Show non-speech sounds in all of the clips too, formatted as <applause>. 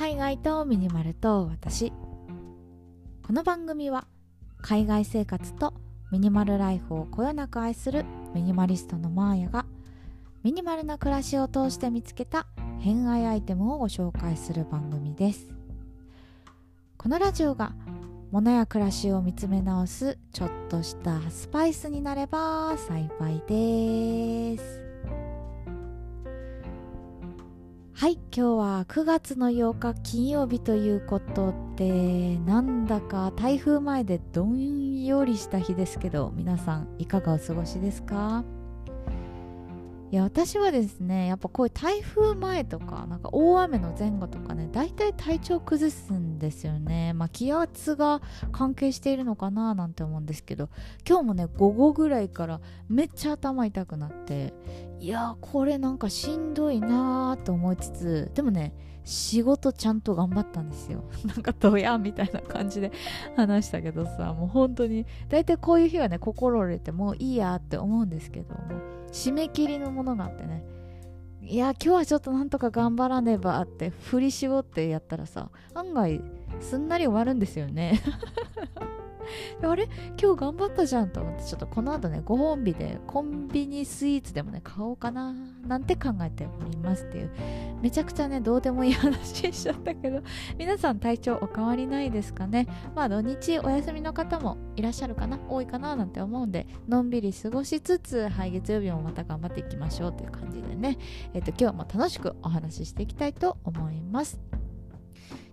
海外とミニマルと私。この番組は海外生活とミニマルライフをこよなく愛するミニマリストのマーヤがミニマルな暮らしを通して見つけた偏愛アイテムをご紹介する番組です。このラジオが物や暮らしを見つめ直すちょっとしたスパイスになれば幸いです。はい今日は9月の8日金曜日ということでなんだか台風前でどんよりした日ですけど皆さんいかがお過ごしですか？いや私はですねやっぱこういう台風前とかなんか大雨の前後とかね大体体調崩すんですよね。まあ気圧が関係しているのかななんて思うんですけど今日もね午後ぐらいからめっちゃ頭痛くなっていやこれなんかしんどいなーと思いつつでもね仕事ちゃんと頑張ったんですよ。<laughs> なんかドヤみたいな感じで話したけどさもう本当に大体こういう日はね心折れてもういいやって思うんですけども締め切りのものがあってねいや今日はちょっとなんとか頑張らねばって振り絞ってやったらさ案外すんなり終わるんですよね。<laughs> あれ？今日頑張ったじゃんと思ってちょっとこの後ねご褒美でコンビニスイーツでもね買おうかななんて考えておりますっていうめちゃくちゃねどうでもいい話しちゃったけど <laughs> 皆さん体調お変わりないですかね？まあ土日お休みの方もいらっしゃるかな？多いかななんて思うんでのんびり過ごしつつはい月曜日もまた頑張っていきましょうという感じでね。えっ、と今日も楽しくお話ししていきたいと思います。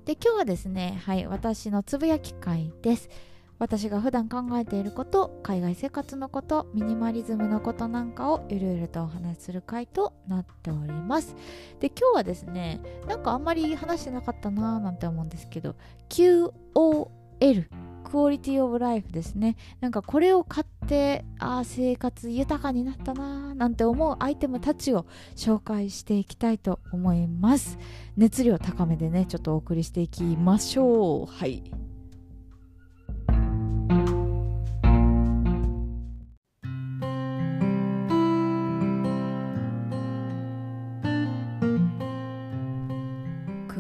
で今日はですねはい私のつぶやき会です。私が普段考えていること海外生活のことミニマリズムのことなんかをゆるゆるとお話しする回となっております。で今日はですねなんかあんまり話してなかったなーなんて思うんですけど QOL クオリティオブライフですね。なんかこれを買ってああ生活豊かになったなーなんて思うアイテムたちを紹介していきたいと思います。熱量高めでねちょっとお送りしていきましょう。はい。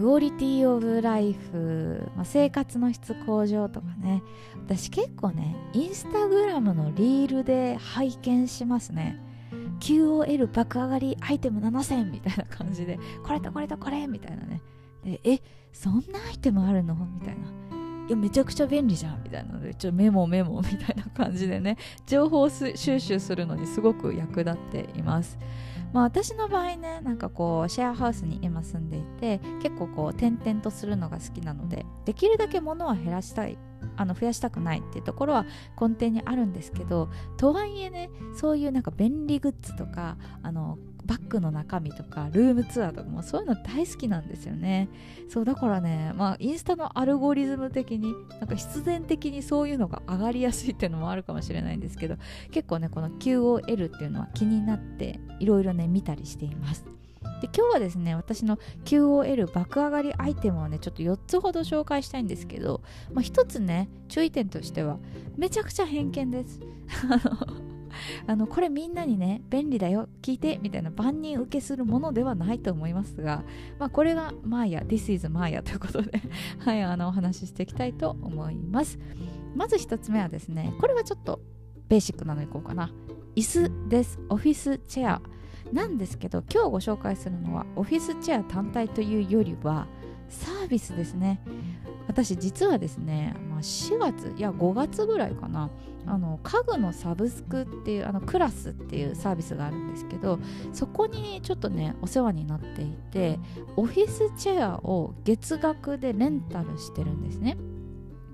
クオリティオブライフ、まあ、生活の質向上とかね。私結構ねインスタグラムのリールで拝見しますね。QOL 爆上がりアイテム7000みたいな感じでこれとこれとこれみたいなね。でえそんなアイテムあるの？みたいな。いやめちゃくちゃ便利じゃんみたいな。のでちょメモメモみたいな感じでね。情報収集するのにすごく役立っています。まあ私の場合ねなんかこうシェアハウスに今住んでいて結構こう転々とするのが好きなのでできるだけ物は減らしたいあの増やしたくないっていうところは根底にあるんですけどとはいえねそういうなんか便利グッズとかあのバッグの中身とかルームツアーとかもそういうの大好きなんですよね。そうだからねまあインスタのアルゴリズム的になんか必然的にそういうのが上がりやすいっていうのもあるかもしれないんですけど結構ねこの QOL っていうのは気になっていろいろね見たりしています。で今日はですね私の QOL 爆上がりアイテムをねちょっと4つほど紹介したいんですけど、まあ、1つね注意点としてはめちゃくちゃ偏見です。あ <laughs> のあのこれみんなにね便利だよ聞いてみたいな万人受けするものではないと思いますが、まあ、これがマーヤ This is マーヤということで <laughs> はいあのお話ししていきたいと思います。まず1つ目はですねこれはちょっとベーシックなのいこうかな。椅子です。オフィスチェア。なんですけど今日ご紹介するのはオフィスチェア単体というよりはサービスですね。私実はですね、まあ、4月いや5月ぐらいかな。あの家具のサブスクっていうあのクラスっていうサービスがあるんですけどそこにちょっとねお世話になっていてオフィスチェアを月額でレンタルしてるんですね。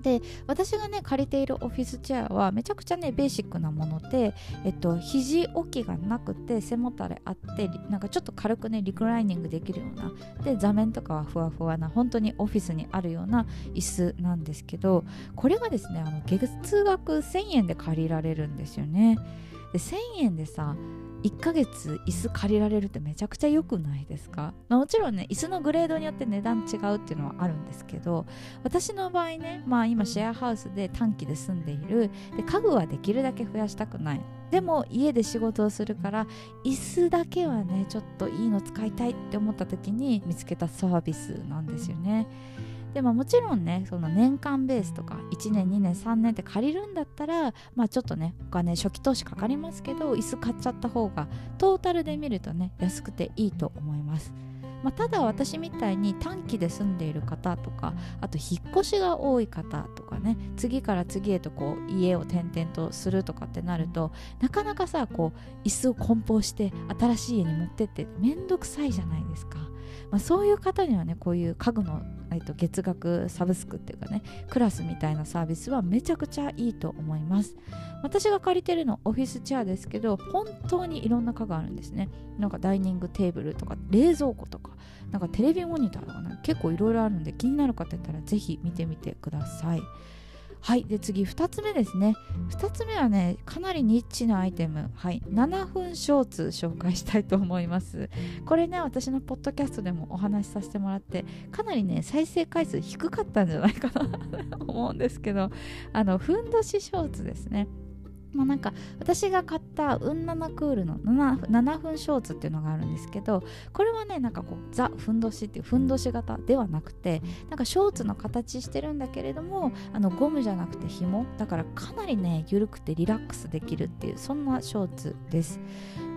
で私がね借りているオフィスチェアはめちゃくちゃねベーシックなもので、えっと、肘置きがなくて背もたれあってなんかちょっと軽くねリクライニングできるようなで座面とかはふわふわな本当にオフィスにあるような椅子なんですけどこれがですねあの月額1000円で借りられるんですよね。で1000円でさ1ヶ月椅子借りられるってめちゃくちゃ良くないですか、まあ、もちろんね椅子のグレードによって値段違うっていうのはあるんですけど私の場合ねまあ今シェアハウスで短期で住んでいる。で家具はできるだけ増やしたくない。でも家で仕事をするから椅子だけはねちょっといいの使いたいって思った時に見つけたサービスなんですよね。でももちろんねその年間ベースとか1年2年3年って借りるんだったらまあちょっとねお金初期投資かかりますけど椅子買っちゃった方がトータルで見るとね安くていいと思います。まあ、ただ私みたいに短期で住んでいる方とかあと引っ越しが多い方とかね次から次へとこう家を転々とするとかってなるとなかなかさこう椅子を梱包して新しい家に持ってってめんどくさいじゃないですか。まあ、そういう方にはねこういう家具の、えっと、月額サブスクっていうかねクラスみたいなサービスはめちゃくちゃいいと思います。私が借りてるのオフィスチェアですけど本当にいろんな家具あるんですね。なんかダイニングテーブルとか冷蔵庫とか。なんかテレビモニターとかね結構いろいろあるんで気になる方いたらぜひ見てみてください。はいで次2つ目ですね。2つ目はねかなりニッチなアイテム。はい7分ショーツ紹介したいと思います。これね私のポッドキャストでもお話しさせてもらってかなりね再生回数低かったんじゃないかなと思うんですけどあのふんどしショーツですね。まあ、なんか私が買ったウンナナクールの 7, 7分ショーツっていうのがあるんですけどこれはねなんかこうザ・ふんどしっていうふんどし型ではなくてなんかショーツの形してるんだけれどもあのゴムじゃなくて紐だからかなりね緩くてリラックスできるっていうそんなショーツです。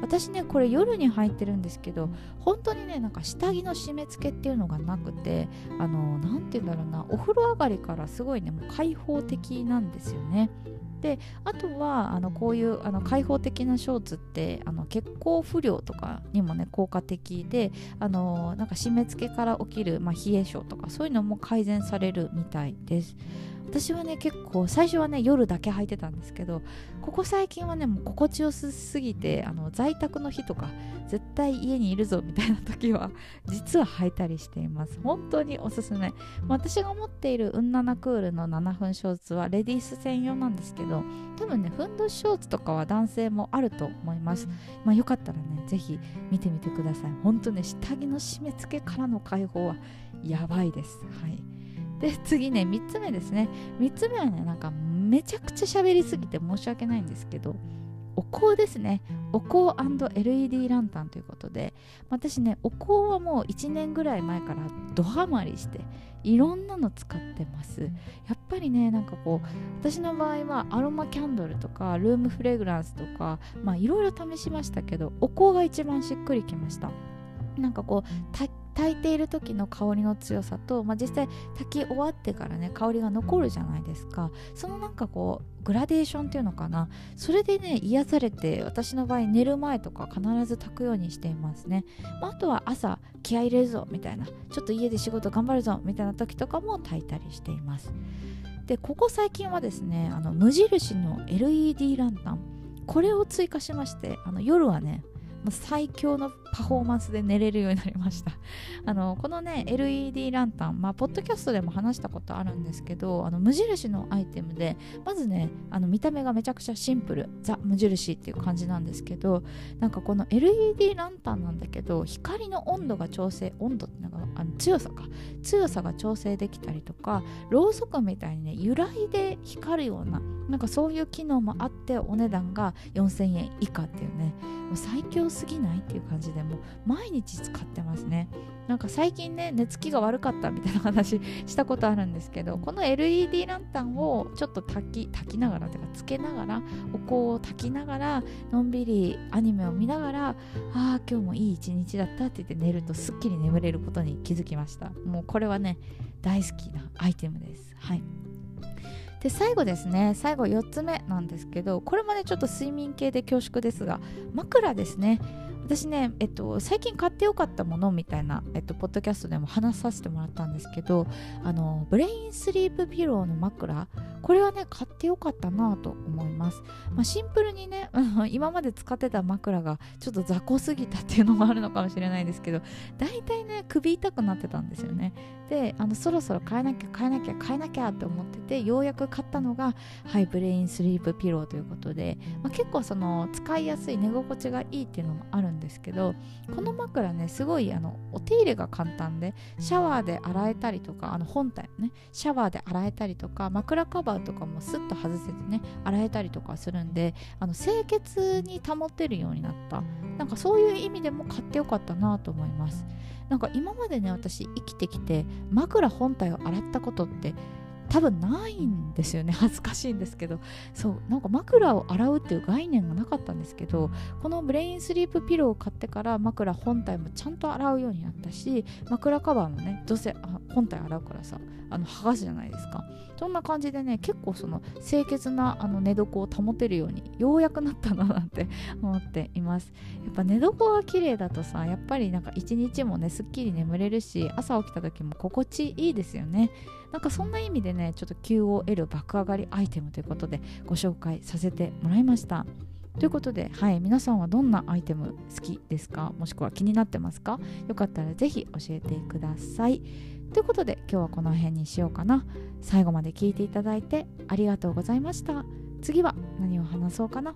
私ねこれ夜に履いてるんですけど本当にねなんか下着の締め付けっていうのがなくてあの何て言うんだろうなお風呂上がりからすごいねもう開放的なんですよね。であとはあのこういうあの開放的なショーツってあの血行不良とかにもね効果的であのなんか締め付けから起きる、まあ、冷え性とかそういうのも改善されるみたいです。私はね結構最初はね夜だけ履いてたんですけどここ最近はねもう心地よすぎてあの在宅の日とか絶対家にいるぞみたいな時は <laughs> 実は履いたりしています。本当におすすめ。私が持っているウンナナクールの7分ショーツはレディース専用なんですけど多分ねふんどしショーツとかは男性もあると思います。まあよかったらねぜひ見てみてください。本当ね下着の締め付けからの解放はやばいです。はいで次ね3つ目ですね。3つ目はねなんかめちゃくちゃ喋りすぎて申し訳ないんですけどお香ですね。お香 &LED ランタンということで私ねお香はもう1年ぐらい前からドハマりしていろんなの使ってます。やっぱりねなんかこう私の場合はアロマキャンドルとかルームフレグランスとかまあいろいろ試しましたけどお香が一番しっくりきました。なんかこう炊いている時の香りの強さと、まあ、実際炊き終わってからね香りが残るじゃないですか。そのなんかこうグラデーションっていうのかな。それでね癒されて私の場合寝る前とか必ず炊くようにしていますね、まあ、あとは朝気合入れるぞみたいな。ちょっと家で仕事頑張るぞみたいな時とかも炊いたりしています。でここ最近はですねあの無印の LED ランタン。これを追加しましてあの夜はね最強のパフォーマンスで寝れるようになりました。<laughs> あのこのね LED ランタンまあポッドキャストでも話したことあるんですけどあの無印のアイテムでまずねあの見た目がめちゃくちゃシンプルザ無印っていう感じなんですけどなんかこの LED ランタンなんだけど光の温度が調整温度ってなんかあの強さか。強さが調整できたりとかろうそくみたいにね揺らいで光るようななんかそういう機能もあってお値段が4000円以下っていうねもう最強すぎないっていう感じででも毎日使ってますね。なんか最近ね寝つきが悪かったみたいな話 <laughs> したことあるんですけどこの LED ランタンをちょっと炊き炊きながらてかつけながらお香を炊きながらのんびりアニメを見ながらああ今日もいい一日だったって言って寝るとすっきり眠れることに気づきました。もうこれはね大好きなアイテムです。はい。で最後ですね。最後4つ目なんですけどこれもねちょっと睡眠系で恐縮ですが枕ですね。私ね、えっと、最近買ってよかったものみたいな、えっと、ポッドキャストでも話させてもらったんですけどあのブレインスリープピローの枕これはね買ってよかったなと思います、まあ、シンプルにね今まで使ってた枕がちょっと雑魚すぎたっていうのもあるのかもしれないですけどだいたいね首痛くなってたんですよね。であのそろそろ変えなきゃ変えなきゃ変えなきゃって思っててようやく買ったのがハイブレインスリープピローということで、まあ、結構その使いやすい寝心地がいいっていうのもあるんですけどこの枕ねすごいあのお手入れが簡単でシャワーで洗えたりとかあの本体ねシャワーで洗えたりとか枕カバーとかもスッと外せてね洗えたりとかするんであの清潔に保てるようになった。なんかそういう意味でも買ってよかったなと思います。なんか今までね私生きてきて枕本体を洗ったことって多分ないんですよね。<laughs> 恥ずかしいんですけど。そうなんか枕を洗うっていう概念がなかったんですけどこのブレインスリープピローを買ってから枕本体もちゃんと洗うようになったし枕カバーもねどうせ本体洗うからさあの剥がすじゃないですか。そんな感じでね結構その清潔なあの寝床を保てるようにようやくなったななんて <laughs> 思っています。やっぱ寝床が綺麗だとさやっぱりなんか一日もねすっきり眠れるし朝起きた時も心地いいですよね。なんかそんな意味でねちょっと QOL 爆上がりアイテムということでご紹介させてもらいましたということで、はい、皆さんはどんなアイテム好きですか？もしくは気になってますか？よかったらぜひ教えてください。ということで今日はこの辺にしようかな。最後まで聞いていただいてありがとうございました。次は何を話そうかな？